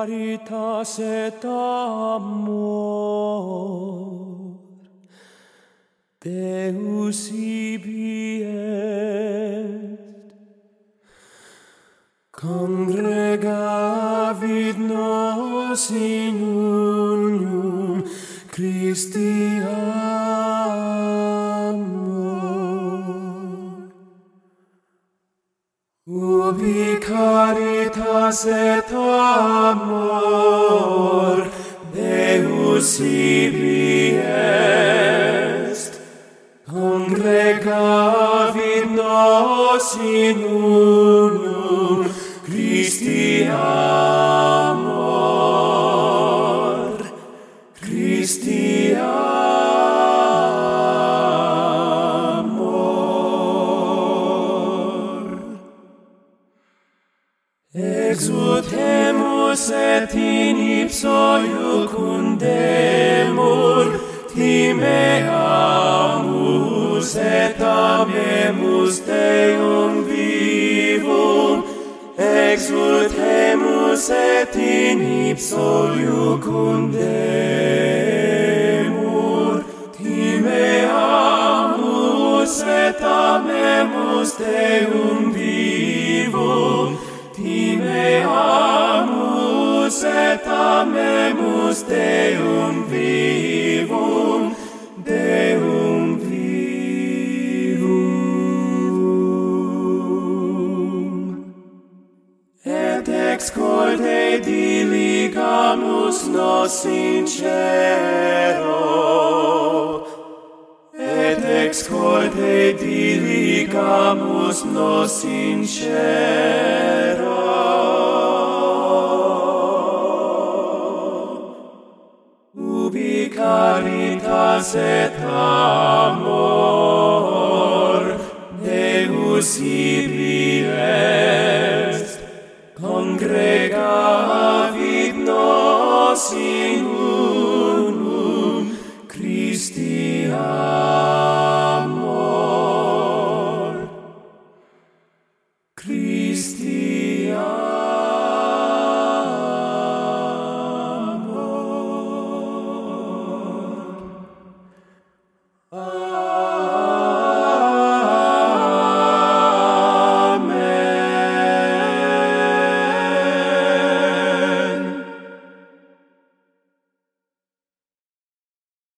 caritas et amor. Deus ibi est. Congregavit nos in unium Christi Ubi caritas et amor Deus ibi est. Congregavit nos in unium Christi Exultemus et in ipso iucundemur, timeamus et amemus Deum vivum. Exultemus et in ipso iucundemur, timeamus et amemus Deum vivum. Timeamus et amemus Deum vivum, Deum vivum. Et ex excorte diligamus nos in cielo, et excorte diligamus nos in caritas et amor Deus ibi est. Congregavit nos in unum Christi amor. Christi